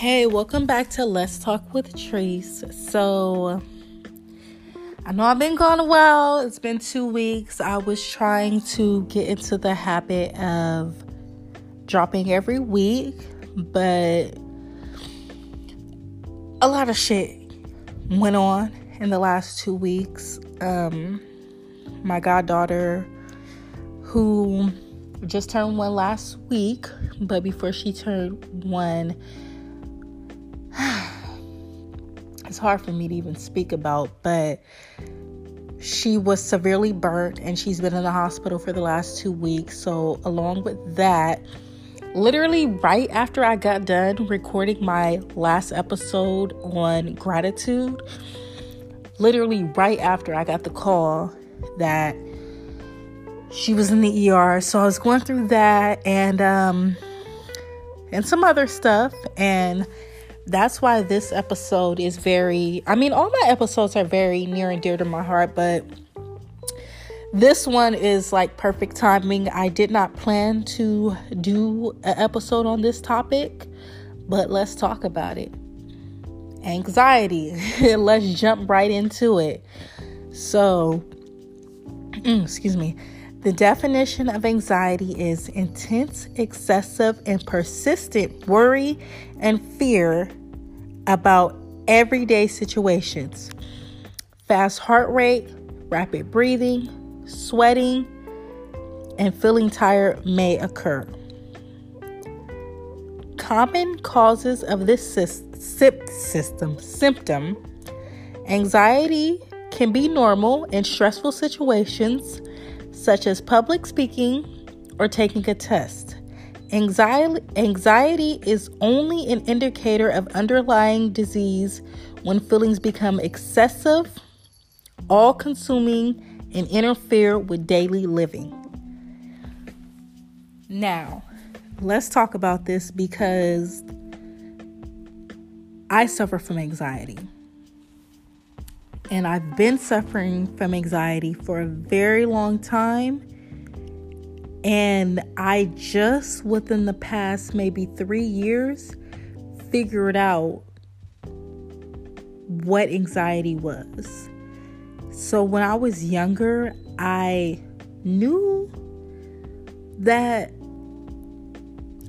Hey, welcome back to Let's Talk with Trees. So, I know I've been gone while. It's been two weeks. I was trying to get into the habit of dropping every week, but a lot of shit went on in the last two weeks. Um, my goddaughter, who just turned one last week, but before she turned one, it's hard for me to even speak about, but she was severely burnt and she's been in the hospital for the last two weeks. So, along with that, literally right after I got done recording my last episode on gratitude, literally right after I got the call that she was in the ER. So I was going through that and um and some other stuff and that's why this episode is very I mean all my episodes are very near and dear to my heart, but this one is like perfect timing. I did not plan to do an episode on this topic, but let's talk about it. Anxiety. let's jump right into it. So, excuse me. The definition of anxiety is intense, excessive, and persistent worry and fear about everyday situations. Fast heart rate, rapid breathing, sweating, and feeling tired may occur. Common causes of this system symptom anxiety can be normal in stressful situations such as public speaking or taking a test. Anxiety, anxiety is only an indicator of underlying disease when feelings become excessive, all consuming, and interfere with daily living. Now, let's talk about this because I suffer from anxiety. And I've been suffering from anxiety for a very long time. And I just within the past maybe three years figured out what anxiety was. So when I was younger, I knew that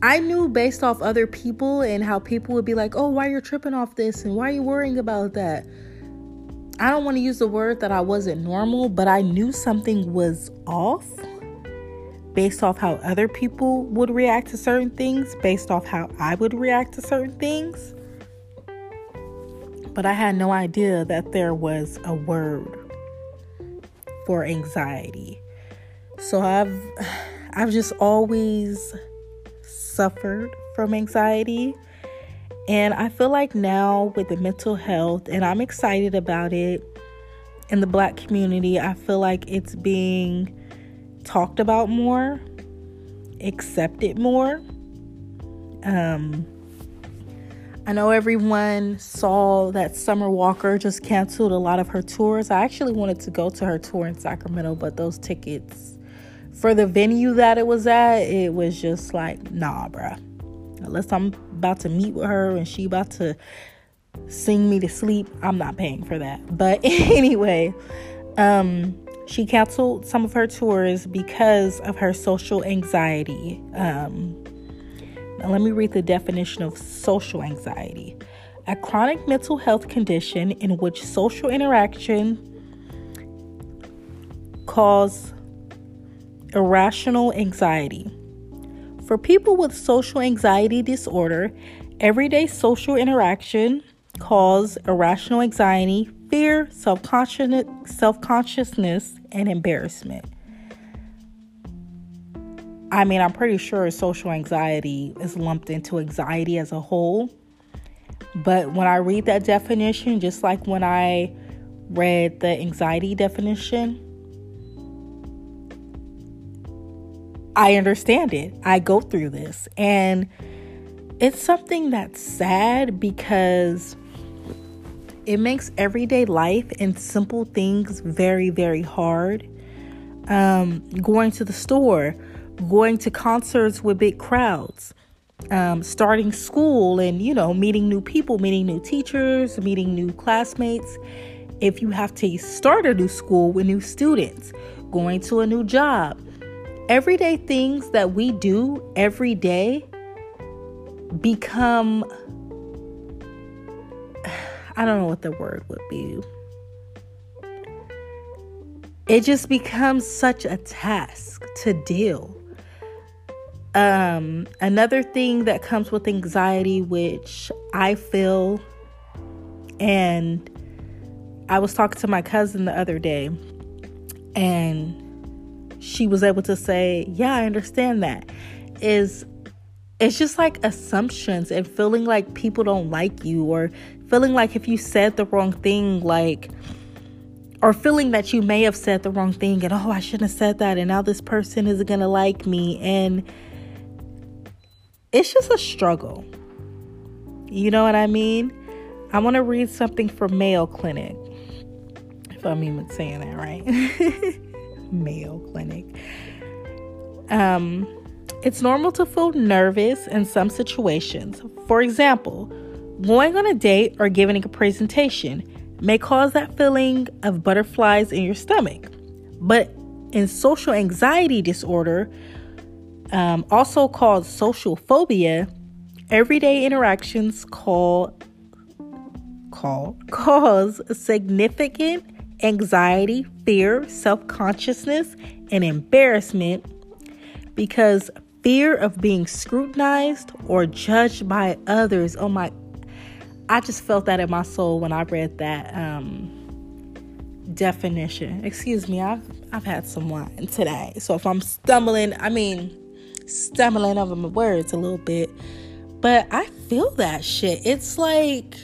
I knew based off other people and how people would be like, oh, why you're tripping off this and why are you worrying about that? I don't want to use the word that I wasn't normal, but I knew something was off based off how other people would react to certain things, based off how I would react to certain things. But I had no idea that there was a word for anxiety. So I've I've just always suffered from anxiety and I feel like now with the mental health, and I'm excited about it in the black community, I feel like it's being talked about more, accepted more. Um, I know everyone saw that Summer Walker just canceled a lot of her tours. I actually wanted to go to her tour in Sacramento, but those tickets for the venue that it was at, it was just like, nah, bruh unless I'm about to meet with her and she about to sing me to sleep, I'm not paying for that. But anyway, um, she canceled some of her tours because of her social anxiety. Um, let me read the definition of social anxiety a chronic mental health condition in which social interaction cause irrational anxiety for people with social anxiety disorder, everyday social interaction cause irrational anxiety, fear, self-consciousness, self-consciousness, and embarrassment. I mean, I'm pretty sure social anxiety is lumped into anxiety as a whole. But when I read that definition, just like when I read the anxiety definition, I understand it. I go through this. And it's something that's sad because it makes everyday life and simple things very, very hard. Um, going to the store, going to concerts with big crowds, um, starting school and, you know, meeting new people, meeting new teachers, meeting new classmates. If you have to start a new school with new students, going to a new job, everyday things that we do every day become I don't know what the word would be. It just becomes such a task to deal. Um, another thing that comes with anxiety, which I feel, and I was talking to my cousin the other day, and she was able to say, Yeah, I understand that. Is it's just like assumptions and feeling like people don't like you, or feeling like if you said the wrong thing, like, or feeling that you may have said the wrong thing and oh, I shouldn't have said that, and now this person isn't gonna like me. And it's just a struggle. You know what I mean? I want to read something from Mayo Clinic. If I'm even saying that right. Mayo Clinic. Um, it's normal to feel nervous in some situations. For example, going on a date or giving a presentation may cause that feeling of butterflies in your stomach. But in social anxiety disorder, um, also called social phobia, everyday interactions call call cause significant anxiety, fear, self-consciousness, and embarrassment because fear of being scrutinized or judged by others. Oh my I just felt that in my soul when I read that um, definition. Excuse me, I've I've had some wine today. So if I'm stumbling, I mean stumbling over my words a little bit. But I feel that shit. It's like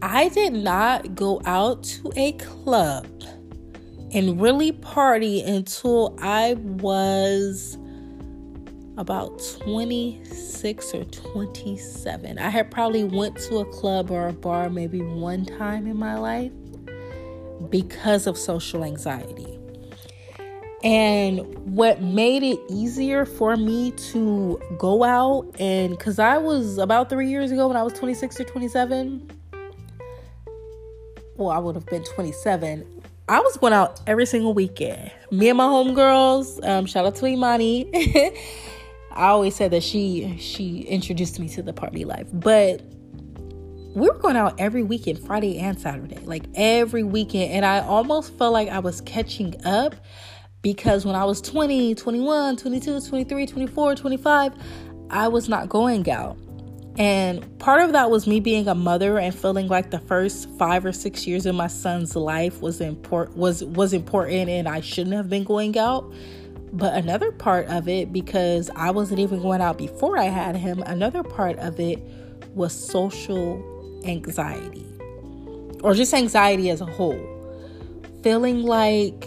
I did not go out to a club and really party until I was about 26 or 27. I had probably went to a club or a bar maybe one time in my life because of social anxiety. And what made it easier for me to go out and cuz I was about 3 years ago when I was 26 or 27, well, I would have been 27. I was going out every single weekend. Me and my homegirls, um, shout out to Imani. I always said that she she introduced me to the party life, but we were going out every weekend, Friday and Saturday, like every weekend, and I almost felt like I was catching up because when I was 20, 21, 22, 23, 24, 25, I was not going out. And part of that was me being a mother and feeling like the first 5 or 6 years of my son's life was important was was important and I shouldn't have been going out. But another part of it because I wasn't even going out before I had him, another part of it was social anxiety or just anxiety as a whole. Feeling like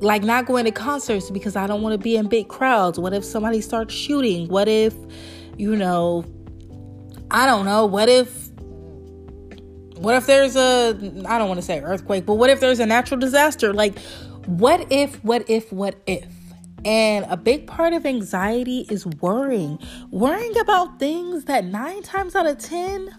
like not going to concerts because I don't want to be in big crowds. What if somebody starts shooting? What if, you know, I don't know, what if what if there's a I don't want to say earthquake, but what if there's a natural disaster? Like what if what if what if? And a big part of anxiety is worrying. Worrying about things that 9 times out of 10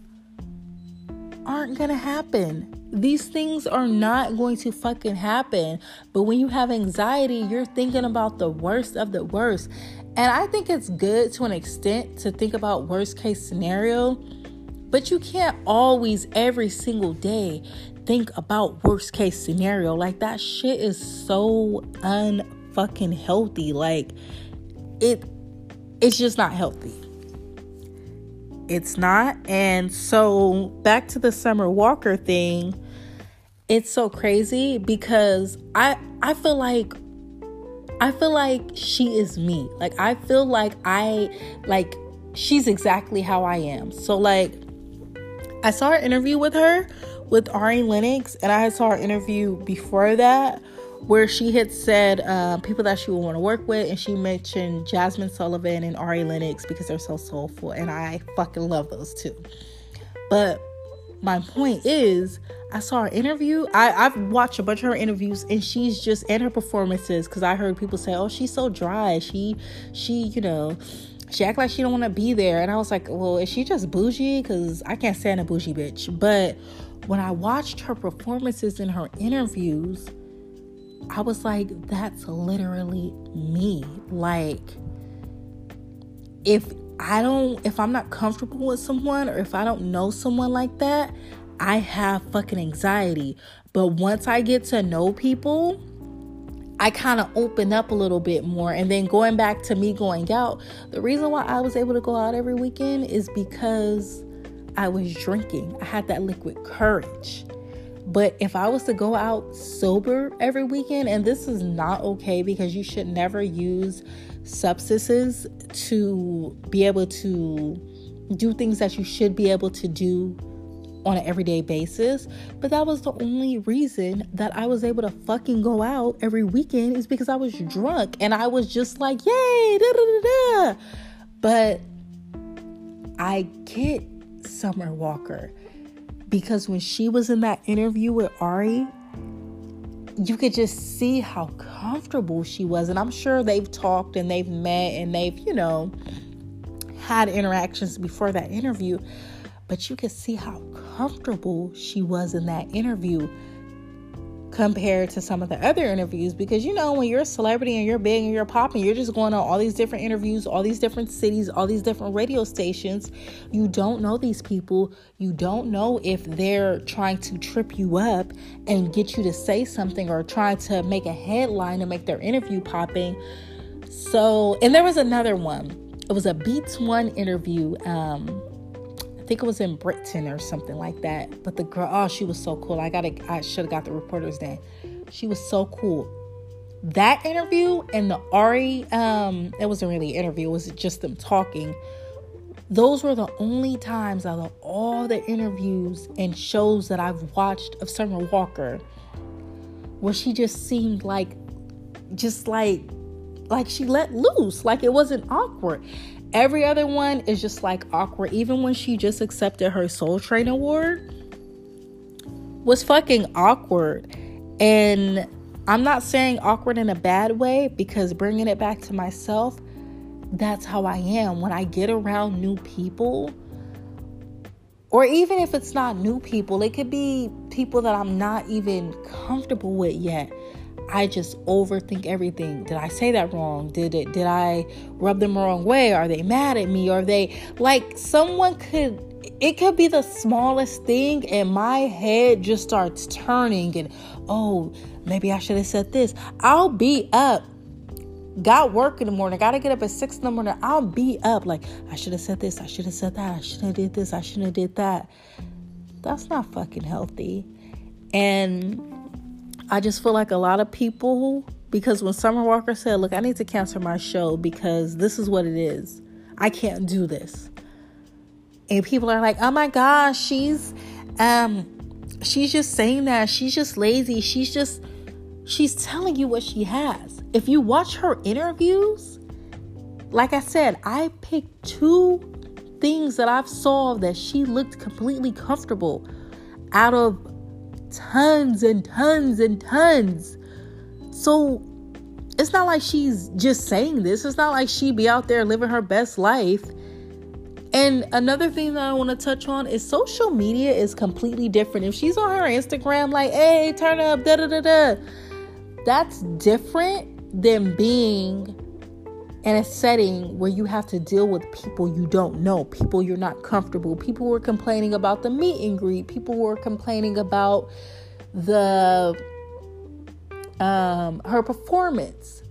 aren't going to happen these things are not going to fucking happen. But when you have anxiety, you're thinking about the worst of the worst. And I think it's good to an extent to think about worst case scenario, but you can't always every single day think about worst case scenario. Like that shit is so unfucking healthy. Like it it's just not healthy. It's not. And so back to the Summer Walker thing, it's so crazy because I I feel like I feel like she is me. Like I feel like I like she's exactly how I am. So like I saw her interview with her with Ari Lennox and I saw her interview before that where she had said uh, people that she would want to work with and she mentioned Jazmine Sullivan and Ari Lennox because they're so soulful and I fucking love those two. But my point is I saw her interview. I, I've watched a bunch of her interviews and she's just and her performances because I heard people say, Oh, she's so dry. She she, you know, she act like she don't want to be there and i was like well is she just bougie because i can't stand a bougie bitch but when i watched her performances in her interviews i was like that's literally me like if i don't if i'm not comfortable with someone or if i don't know someone like that i have fucking anxiety but once i get to know people I kind of open up a little bit more. And then going back to me going out, the reason why I was able to go out every weekend is because I was drinking. I had that liquid courage. But if I was to go out sober every weekend, and this is not okay because you should never use substances to be able to do things that you should be able to do on an everyday basis. But that was the only reason that I was able to fucking go out every weekend is because I was drunk and I was just like, yay, da da da da. But I get Summer Walker because when she was in that interview with Ari, you could just see how comfortable she was. And I'm sure they've talked and they've met and they've, you know, had interactions before that interview but you could see how comfortable she was in that interview compared to some of the other interviews because you know when you're a celebrity and you're big and you're popping you're just going on all these different interviews all these different cities all these different radio stations. You don't know these people. You don't know if they're trying to trip you up and get you to say something or trying to make a headline to make their interview popping. So and there was another one. It was a beats one interview um I think it was in Britain or something like that. But the girl, oh, she was so cool. I gotta, I should have got the reporter's name. She was so cool. That interview and the Ari, um, it wasn't really an interview, it was just them talking. Those were the only times out of all the interviews and shows that I've watched of Summer Walker where she just seemed like just like like she let loose, like it wasn't awkward. Every other one is just like awkward. Even when she just accepted her Soul Train award was fucking awkward. And I'm not saying awkward in a bad way because bringing it back to myself, that's how I am. When I get around new people, or even if it's not new people, it could be people that I'm not even comfortable with yet. I just overthink everything. Did I say that wrong? Did it did I rub them the wrong way? Are they mad at me? Are they like someone could it could be the smallest thing and my head just starts turning and oh, maybe I should have said this. I'll be up. Got work in the morning. Gotta get up at six in the morning. I'll be up. Like I should have said this. I should have said that. I should have did this. I shouldn't have did that. That's not fucking healthy. And I just feel like a lot of people, because when Summer Walker said, Look, I need to cancel my show because this is what it is, I can't do this. And people are like, Oh my gosh, she's, um, she's just saying that. She's just lazy. She's just, she's telling you what she has. If you watch her interviews, like I said, I picked two things that I've saw that she looked completely comfortable out of tons and tons and tons. So it's not like she's just saying this. It's not like she'd be out there living her best life. And another thing that I want to touch on is social media is completely different. If she's on her Instagram, like, hey, turn up, da da da da, that's different than being in a setting where you have to deal with people you don't know, people you're not comfortable. People were complaining about the meet and greet, people were complaining about the um her performance.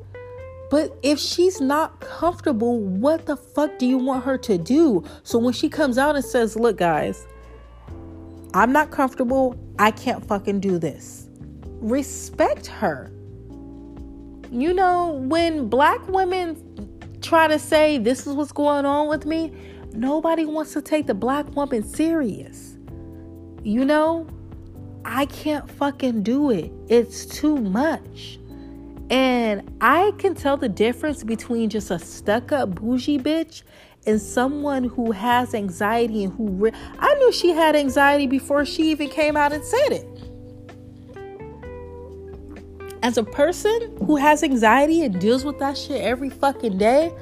But if she's not comfortable, what the fuck do you want her to do? So when she comes out and says, "Look guys, I'm not comfortable. I can't fucking do this." Respect her. You know, when black women try to say this is what's going on with me, nobody wants to take the black woman serious. You know, I can't fucking do it. It's too much. And I can tell the difference between just a stuck up bougie bitch and someone who has anxiety and who re- I knew she had anxiety before she even came out and said it as a person who has anxiety and deals with that shit every fucking day,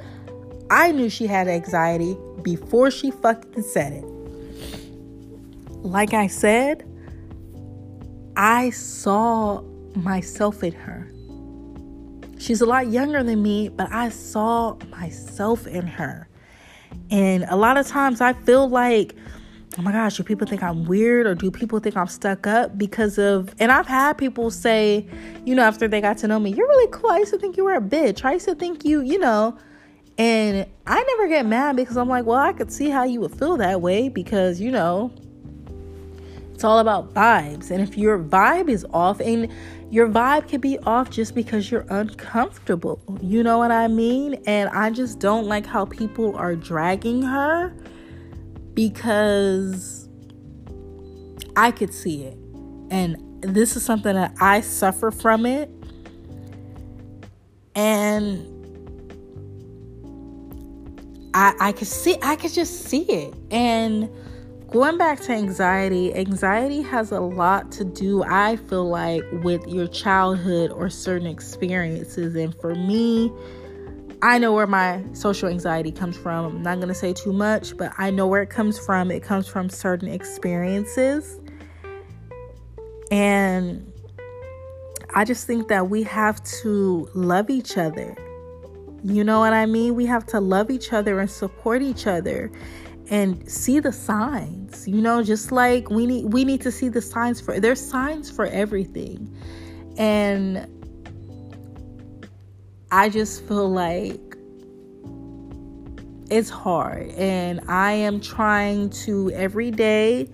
I knew she had anxiety before she fucking said it. Like I said, I saw myself in her. She's a lot younger than me, but I saw myself in her. And a lot of times I feel like, oh my gosh, do people think I'm weird or do people think I'm stuck up because of, and I've had people say, you know, after they got to know me, you're really cool. I used to think you were a bitch. I used to think you, you know, and I never get mad because I'm like, well, I could see how you would feel that way because, you know, it's all about vibes. And if your vibe is off, and your vibe can be off just because you're uncomfortable, you know what I mean? And I just don't like how people are dragging her because I could see it. And this is something that I suffer from it. And I I could see I could just see it. And going back to anxiety, anxiety has a lot to do, I feel like, with your childhood or certain experiences. And for me, I know where my social anxiety comes from. I'm not going to say too much, but I know where it comes from. It comes from certain experiences. And I just think that we have to love each other. You know what I mean? We have to love each other and support each other and see the signs. You know, just like we need we need to see the signs for there's signs for everything. And I just feel like it's hard and I am trying to every day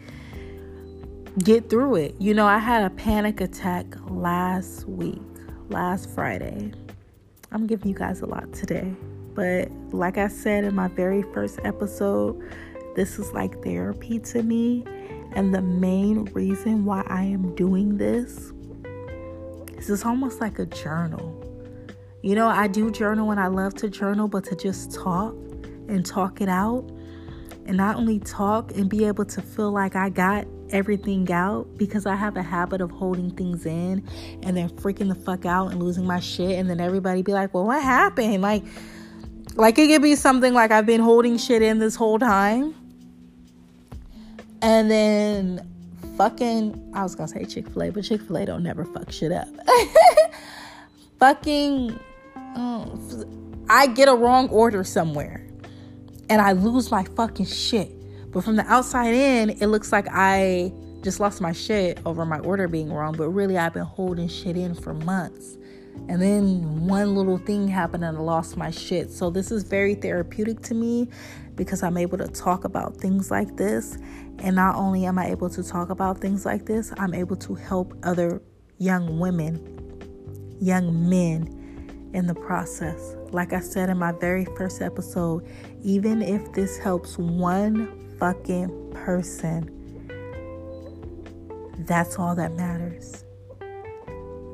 get through it. You know, I had a panic attack last week, last Friday. I'm giving you guys a lot today. But like I said in my very first episode, this is like therapy to me. And the main reason why I am doing this is it's almost like a journal. You know, I do journal and I love to journal, but to just talk and talk it out and not only talk and be able to feel like I got everything out because I have a habit of holding things in and then freaking the fuck out and losing my shit and then everybody be like, "Well, what happened?" Like like it could be something like I've been holding shit in this whole time. And then fucking I was to say Chick-fil-A, but Chick-fil-A don't never fuck shit up. fucking I get a wrong order somewhere and I lose my fucking shit. But from the outside in, it looks like I just lost my shit over my order being wrong, but really I've been holding shit in for months. And then one little thing happened and I lost my shit. So this is very therapeutic to me because I'm able to talk about things like this. And not only am I able to talk about things like this, I'm able to help other young women, young men in the process. Like I said in my very first episode, even if this helps one fucking person, that's all that matters.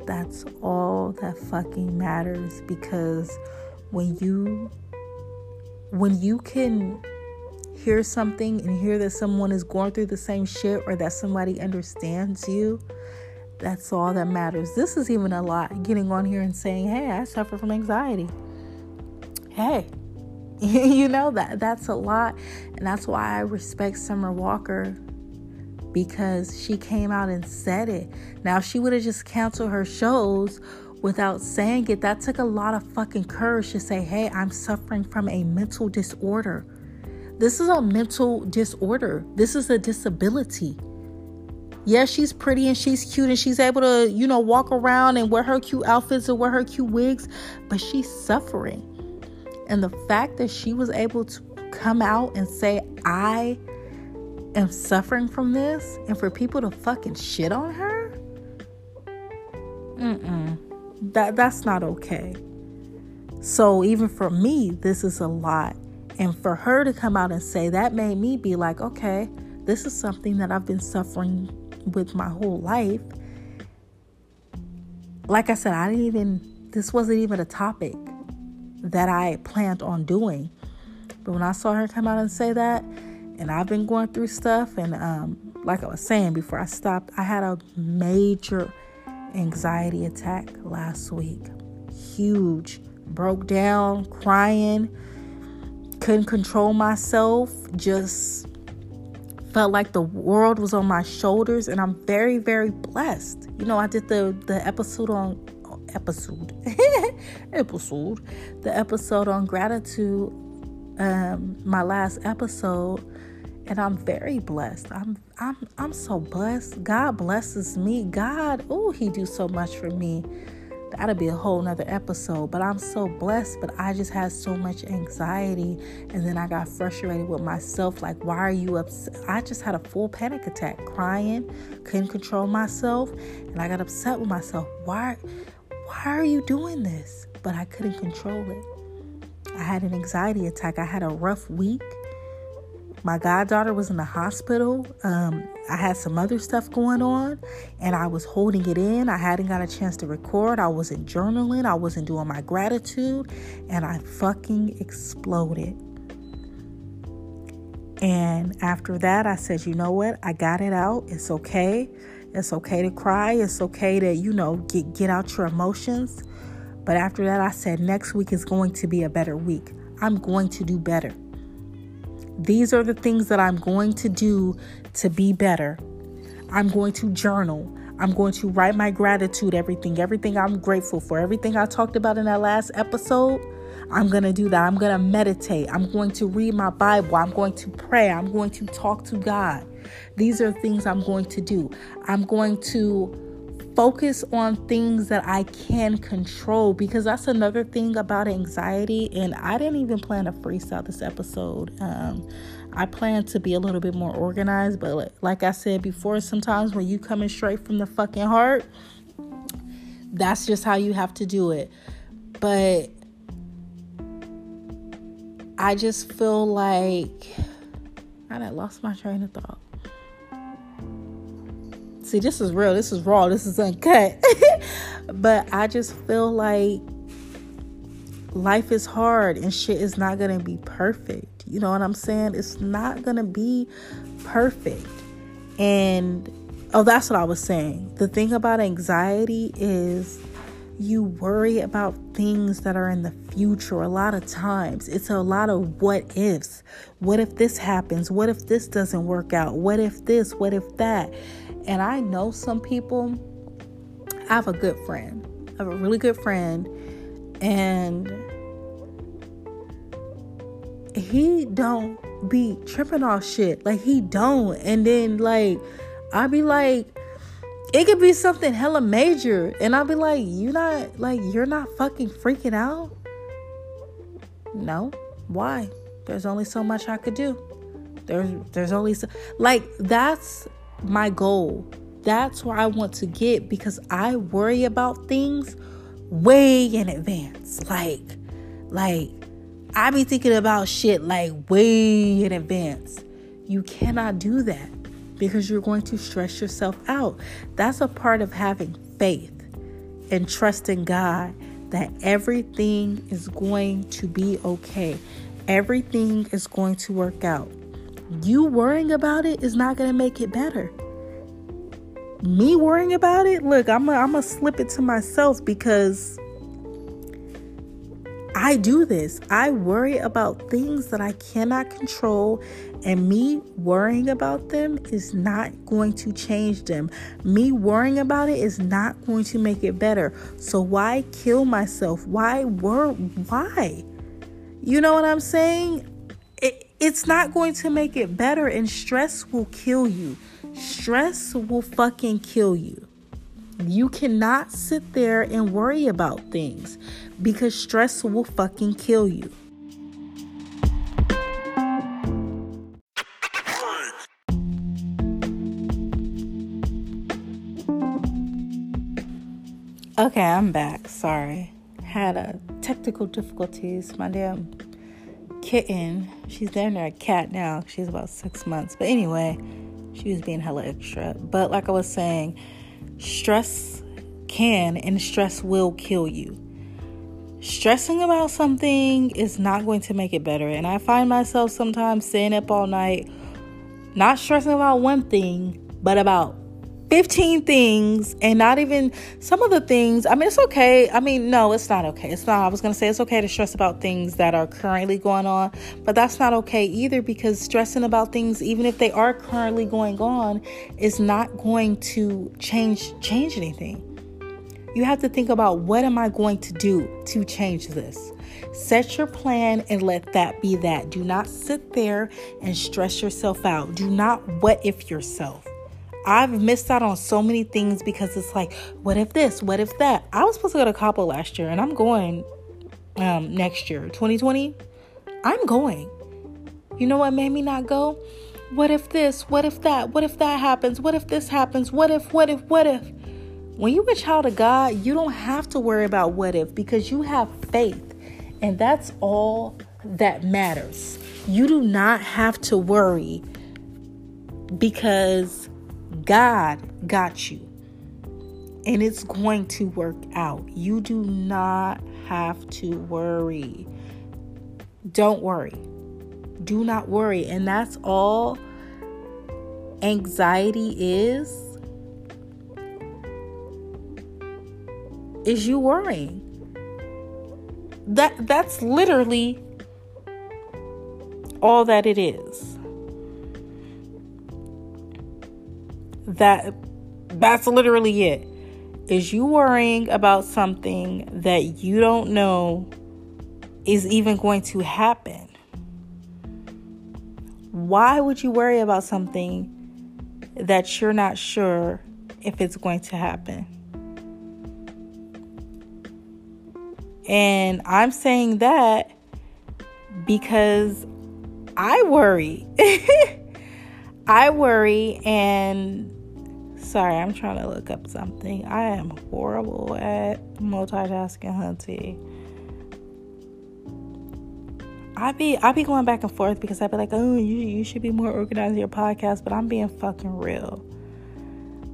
That's all that fucking matters because when you when you can hear something and hear that someone is going through the same shit or that somebody understands you, that's all that matters. This is even a lot getting on here and saying, "Hey, I suffer from anxiety." Hey, you know that that's a lot, and that's why I respect Summer Walker because she came out and said it. Now, she would have just canceled her shows without saying it, that took a lot of fucking courage to say, "Hey, I'm suffering from a mental disorder." This is a mental disorder. This is a disability. Yeah, she's pretty and she's cute and she's able to, you know, walk around and wear her cute outfits and wear her cute wigs, but she's suffering. And the fact that she was able to come out and say, I am suffering from this, and for people to fucking shit on her, mm-mm, that, that's not okay. So even for me, this is a lot. And for her to come out and say that made me be like, okay, this is something that I've been suffering with my whole life. Like I said, I didn't even, this wasn't even a topic that I planned on doing. But when I saw her come out and say that, and I've been going through stuff, and um, like I was saying before I stopped, I had a major anxiety attack last week. Huge. Broke down, crying. couldn't control myself, just felt like the world was on my shoulders and I'm very very blessed. You know, I did the the episode on episode episode the episode on gratitude um my last episode and I'm very blessed. I'm I'm I'm so blessed. God blesses me. God, oh, he do so much for me. That'll be a whole nother episode. But I'm so blessed. But I just had so much anxiety. And then I got frustrated with myself. Like, why are you upset? I just had a full panic attack, crying, couldn't control myself. And I got upset with myself. Why why are you doing this? But I couldn't control it. I had an anxiety attack. I had a rough week. My goddaughter was in the hospital. Um, I had some other stuff going on and I was holding it in. I hadn't got a chance to record. I wasn't journaling. I wasn't doing my gratitude. And I fucking exploded. And after that, I said, you know what? I got it out. It's okay. It's okay to cry. It's okay to, you know, get, get out your emotions. But after that, I said, next week is going to be a better week. I'm going to do better. These are the things that I'm going to do to be better. I'm going to journal. I'm going to write my gratitude, everything, everything I'm grateful for, everything I talked about in that last episode. I'm going to do that. I'm going to meditate. I'm going to read my Bible. I'm going to pray. I'm going to talk to God. These are things I'm going to do. I'm going to focus on things that I can control because that's another thing about anxiety. And I didn't even plan to freestyle this episode. Um, I plan to be a little bit more organized, but like I said before, sometimes when you coming straight from the fucking heart, that's just how you have to do it. But I just feel like I lost my train of thought. See, this is real. This is raw. This is uncut. but I just feel like life is hard and shit is not to be perfect. You know what I'm saying? It's not to be perfect. And oh, that's what I was saying. The thing about anxiety is you worry about things that are in the future a lot of times. It's a lot of what ifs. What if this happens? What if this doesn't work out? What if this? What if that? And I know some people, I have a good friend. I have a really good friend. And he don't be tripping off shit. Like he don't. And then like I be like, it could be something hella major. And I'll be like, you not like you're not fucking freaking out? No. Why? There's only so much I could do. There's there's only so like that's my goal. That's where I want to get because I worry about things way in advance. Like, like I be thinking about shit like way in advance. You cannot do that because you're going to stress yourself out. That's a part of having faith and trusting God that everything is going to be okay. Everything is going to work out you worrying about it is not going to make it better. Me worrying about it, look, I'm going to slip it to myself because I do this. I worry about things that I cannot control, and me worrying about them is not going to change them. Me worrying about it is not going to make it better. So why kill myself? Why worry? Why? You know what I'm saying? It's not going to make it better, and stress will kill you. Stress will fucking kill you. You cannot sit there and worry about things because stress will fucking kill you. Okay, I'm back. Sorry. Had a technical difficulties. My damn kitten. She's down there a cat now. She's about six months. But anyway, she was being hella extra. But like I was saying, stress can and stress will kill you. Stressing about something is not going to make it better. And I find myself sometimes staying up all night, not stressing about one thing, but about 15 things and not even some of the things. I mean, it's okay. I mean, no, it's not okay. It's not. I was going to say it's okay to stress about things that are currently going on, but that's not okay either because stressing about things even if they are currently going on is not going to change change anything. You have to think about what am I going to do to change this? Set your plan and let that be that. Do not sit there and stress yourself out. Do not what if yourself. I've missed out on so many things because it's like, what if this? What if that? I was supposed to go to Cabo last year and I'm going um, next year, 2020. I'm going. You know what made me not go? What if this? What if that? What if that happens? What if this happens? What if, what if, what if? When you're a child of God, you don't have to worry about what if because you have faith. And that's all that matters. You do not have to worry because God got you. And it's going to work out. You do not have to worry. Don't worry. Do not worry. And that's all anxiety is is you worrying. That that's literally all that it is. That that's literally it. Is you worrying about something that you don't know is even going to happen? Why would you worry about something that you're not sure if it's going to happen? And I'm saying that because I worry. I worry and Sorry, I'm trying to look up something. I am horrible at multitasking, hunty. I be I be going back and forth because I be like, oh, you you should be more organized in your podcast, but I'm being fucking real.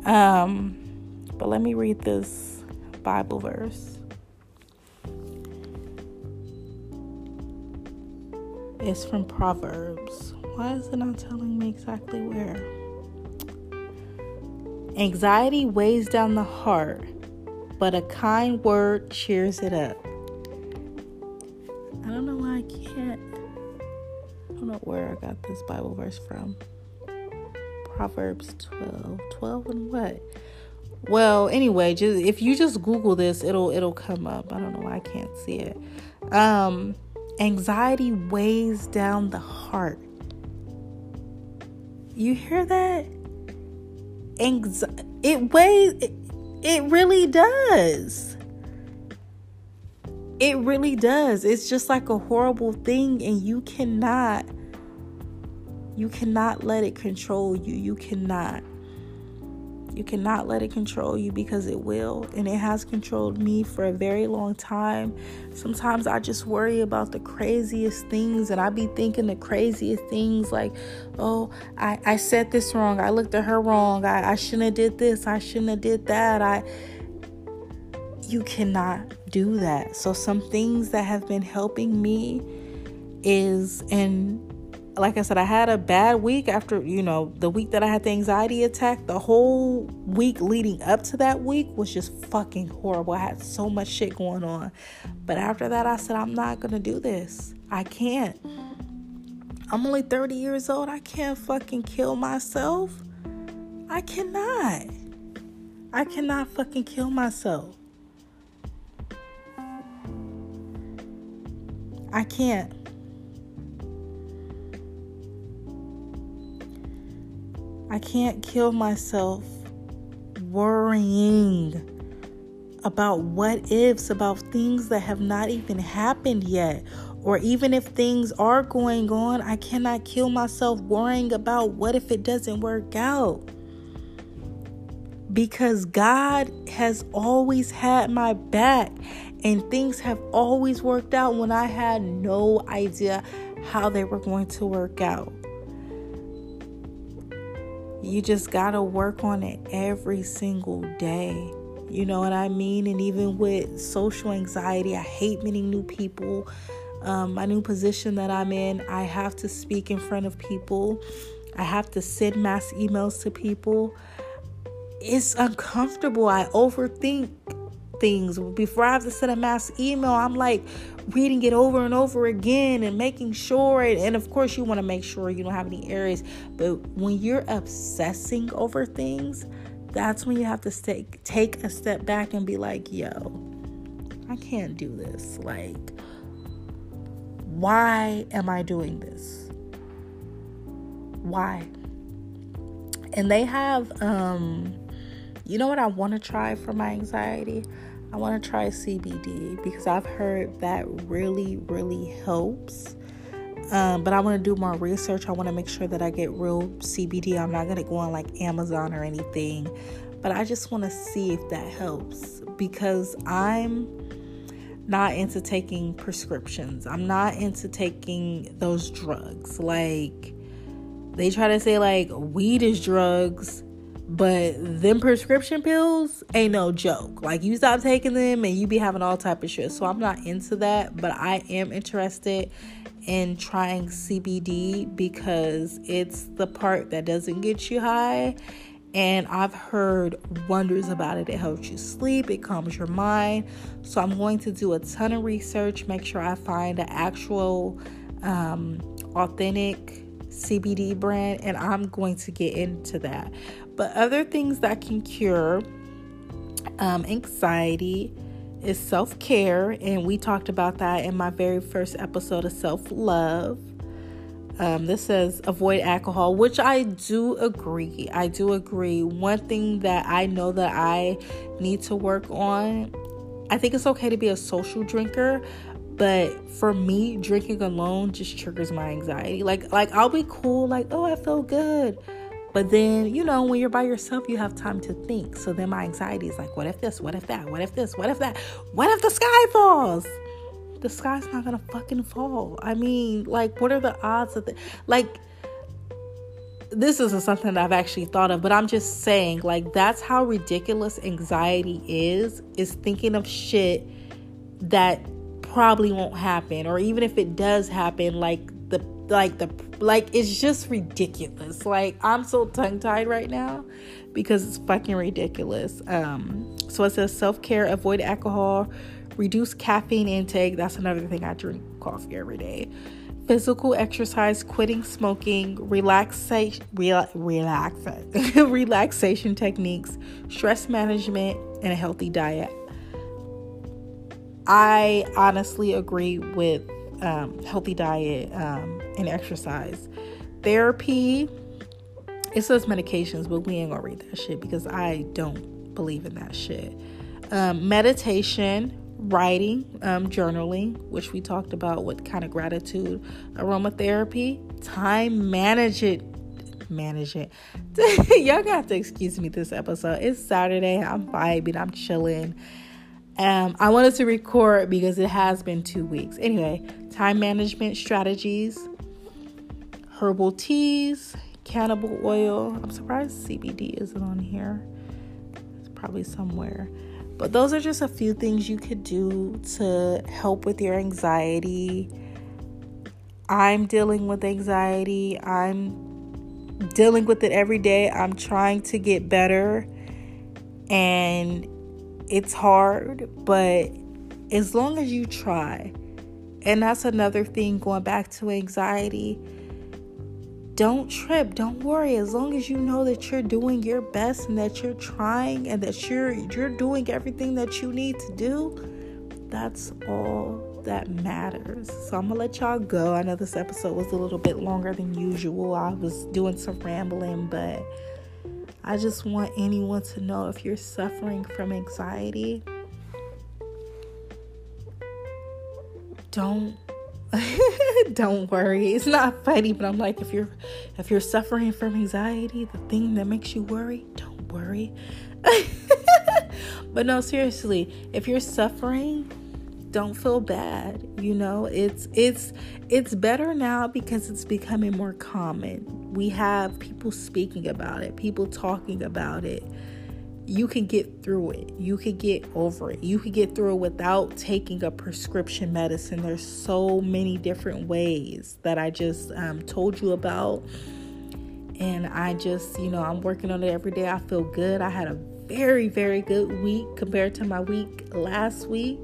Um, but let me read this Bible verse. It's from Proverbs. Why is it not telling me exactly where? Anxiety weighs down the heart, but a kind word cheers it up. I don't know why I can't. I don't know where I got this Bible verse from. Proverbs 12. 12 and what? Well, anyway, just if you just Google this, it'll it'll come up. I don't know why I can't see it. Um, anxiety weighs down the heart. You hear that? Anxiety it weighs it, it really does. It really does. It's just like a horrible thing and you cannot you cannot let it control you. You cannot you cannot let it control you because it will. And it has controlled me for a very long time. Sometimes I just worry about the craziest things and I be thinking the craziest things like, oh, I, I said this wrong. I looked at her wrong. I, I shouldn't have did this. I shouldn't have did that. I you cannot do that. So some things that have been helping me is and like I said, I had a bad week after, you know, the week that I had the anxiety attack. The whole week leading up to that week was just fucking horrible. I had so much shit going on. But after that, I said, I'm not going to do this. I can't. I'm only 30 years old. I can't fucking kill myself. I cannot. I cannot fucking kill myself. I can't. I can't kill myself worrying about what ifs, about things that have not even happened yet. Or even if things are going on, I cannot kill myself worrying about what if it doesn't work out. Because God has always had my back, and things have always worked out when I had no idea how they were going to work out. You just got to work on it every single day. You know what I mean? And even with social anxiety, I hate meeting new people. Um, my new position that I'm in, I have to speak in front of people, I have to send mass emails to people. it's uncomfortable. I overthink things. Before I have to send a mass email, I'm like reading it over and over again and making sure. And of course, you want to make sure you don't have any errors. But when you're obsessing over things, that's when you have to stay, take a step back and be like, yo, I can't do this. Like, why am I doing this? Why? And they have, um, you know what I want to try for my anxiety? I want to try CBD because I've heard that really, really helps. Um, but I want to do more research. I want to make sure that I get real CBD. I'm not going to go on like Amazon or anything, but I just want to see if that helps because I'm not into taking prescriptions. I'm not into taking those drugs. Like, they try to say, like, weed is drugs but them prescription pills ain't no joke. Like you stop taking them and you be having all type of shit. So I'm not into that, but I am interested in trying CBD because it's the part that doesn't get you high. And I've heard wonders about it. It helps you sleep, it calms your mind. So I'm going to do a ton of research, make sure I find an actual um, authentic CBD brand, and I'm going to get into that. But other things that can cure um, anxiety is self care, and we talked about that in my very first episode of self love. Um, this says avoid alcohol, which I do agree. I do agree. One thing that I know that I need to work on, I think it's okay to be a social drinker, but for me, drinking alone just triggers my anxiety. Like, like I'll be cool, like, oh, I feel good. But then, you know, when you're by yourself, you have time to think. So then my anxiety is like, what if this? What if that? What if this? What if that? What if the sky falls? The sky's not gonna fucking fall. I mean, like, what are the odds of it? Like, this isn't something I've actually thought of, but I'm just saying, like, that's how ridiculous anxiety is, is thinking of shit that probably won't happen. Or even if it does happen, like like the like it's just ridiculous. Like I'm so tongue tied right now because it's fucking ridiculous. Um, so it says self care, avoid alcohol, reduce caffeine intake. That's another thing. I drink coffee every day. Physical exercise, quitting smoking, relaxation, rela- relax, relaxation techniques, stress management, and a healthy diet. I honestly agree with um, healthy diet um, and exercise. Therapy, it says medications, but we ain't gonna read that shit because I don't believe in that shit. Um, meditation, writing, um, journaling, which we talked about with kind of gratitude, aromatherapy, time management. Manage it. Y'all got to excuse me this episode. It's Saturday. I'm vibing. I'm chilling. Um, I wanted to record because it has been two weeks. Anyway, time management strategies, herbal teas, cannabis oil. I'm surprised CBD isn't on here. It's probably somewhere. But those are just a few things you could do to help with your anxiety. I'm dealing with anxiety. I'm dealing with it every day. I'm trying to get better. And it's hard, but as long as you try, and that's another thing going back to anxiety. Don't trip, don't worry. As long as you know that you're doing your best and that you're trying and that you're you're doing everything that you need to do, that's all that matters. So I'm gonna let y'all go. I know this episode was a little bit longer than usual. I was doing some rambling, but I just want anyone to know if you're suffering from anxiety, don't don't worry. It's not funny, but I'm like if you're if you're suffering from anxiety, the thing that makes you worry, don't worry. but no, seriously, if you're suffering, don't feel bad you know it's it's it's better now because it's becoming more common we have people speaking about it people talking about it you can get through it you can get over it you can get through it without taking a prescription medicine there's so many different ways that i just um, told you about And I just, you know, I'm working on it every day. I feel good. I had a very, very good week compared to my week last week.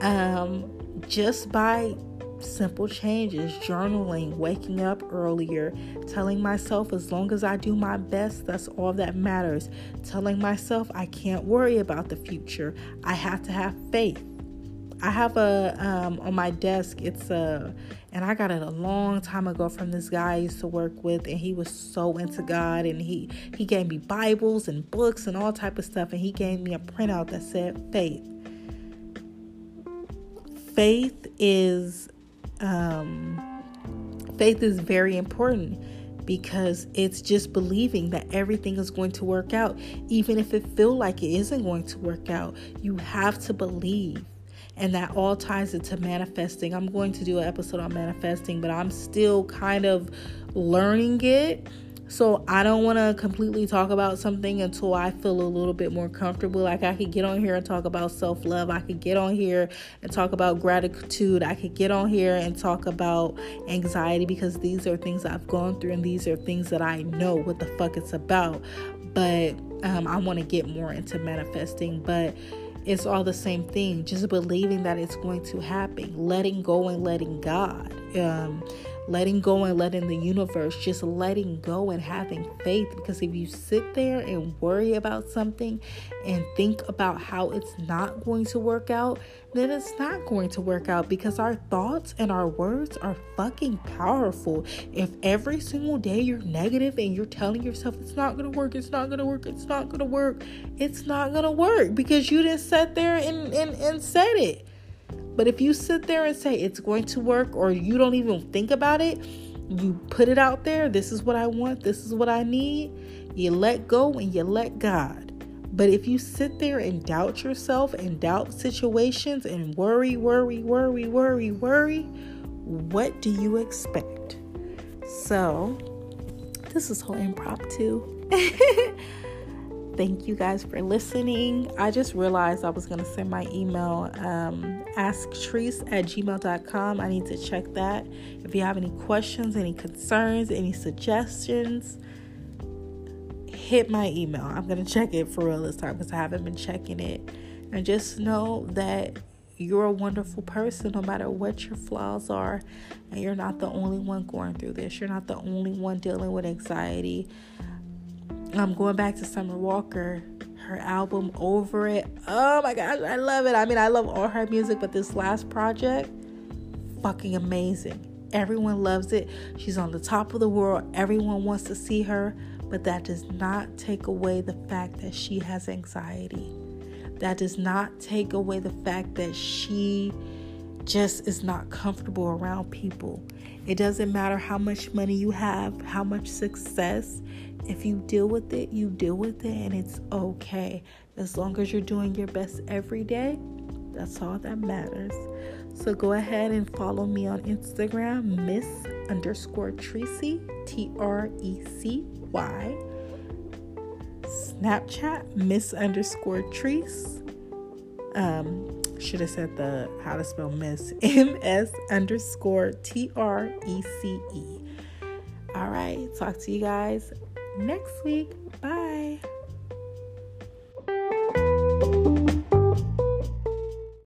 Um, just by simple changes, journaling, waking up earlier, telling myself as long as I do my best, that's all that matters. Telling myself I can't worry about the future. I have to have faith. I have a um, on my desk. It's a, and I got it a long time ago from this guy I used to work with, and he was so into God, and he he gave me Bibles and books and all type of stuff, and he gave me a printout that said faith. Faith is um, faith is very important because it's just believing that everything is going to work out. Even if it feel like it isn't going to work out you have to believe. And that all ties into manifesting. I'm going to do an episode on manifesting but i'm still kind of learning it so I don't want to completely talk about something until I feel a little bit more comfortable. Like I could get on here and talk about self love. I could get on here and talk about gratitude. I could get on here and talk about anxiety because these are things I've gone through and these are things that I know what the fuck it's about. But um, I want to get more into manifesting. But it's all the same thing. Just believing that it's going to happen, letting go and letting God. Um, letting go and letting the universe, just letting go and having faith. Because if you sit there and worry about something and think about how it's not going to work out, then it's not going to work out because our thoughts and our words are fucking powerful. If every single day you're negative and you're telling yourself it's not gonna work, it's not gonna work, it's not gonna work, it's not gonna work because you just sat there and, and, and said it. But if you sit there and say it's going to work or you don't even think about it, you put it out there, this is what I want, this is what I need, you let go and you let God. But if you sit there and doubt yourself and doubt situations and worry, worry, worry, worry, worry, what do you expect? So, this is so impromptu. Thank you guys for listening. I just realized I was going to send my email, um, asktreese at gmail.com. I need to check that. If you have any questions, any concerns, any suggestions, hit my email. I'm going to check it for real this time because I haven't been checking it. And just know that you're a wonderful person no matter what your flaws are. And you're not the only one going through this. You're not the only one dealing with anxiety. I'm going back to Summer Walker, her album Over It. Oh my gosh, I love it. I mean, I love all her music, but this last project, fucking amazing. Everyone loves it. She's on the top of the world. Everyone wants to see her, but that does not take away the fact that she has anxiety. That does not take away the fact that she just is not comfortable around people. It doesn't matter how much money you have, how much success. If you deal with it, you deal with it, and it's okay. As long as you're doing your best every day, that's all that matters. So go ahead and follow me on Instagram, Miss underscore Tracy, T R E C Y. Snapchat, Miss underscore Treese. Um, should have said the how to spell Miss M S underscore T R E C E. All right, talk to you guys next week. Bye.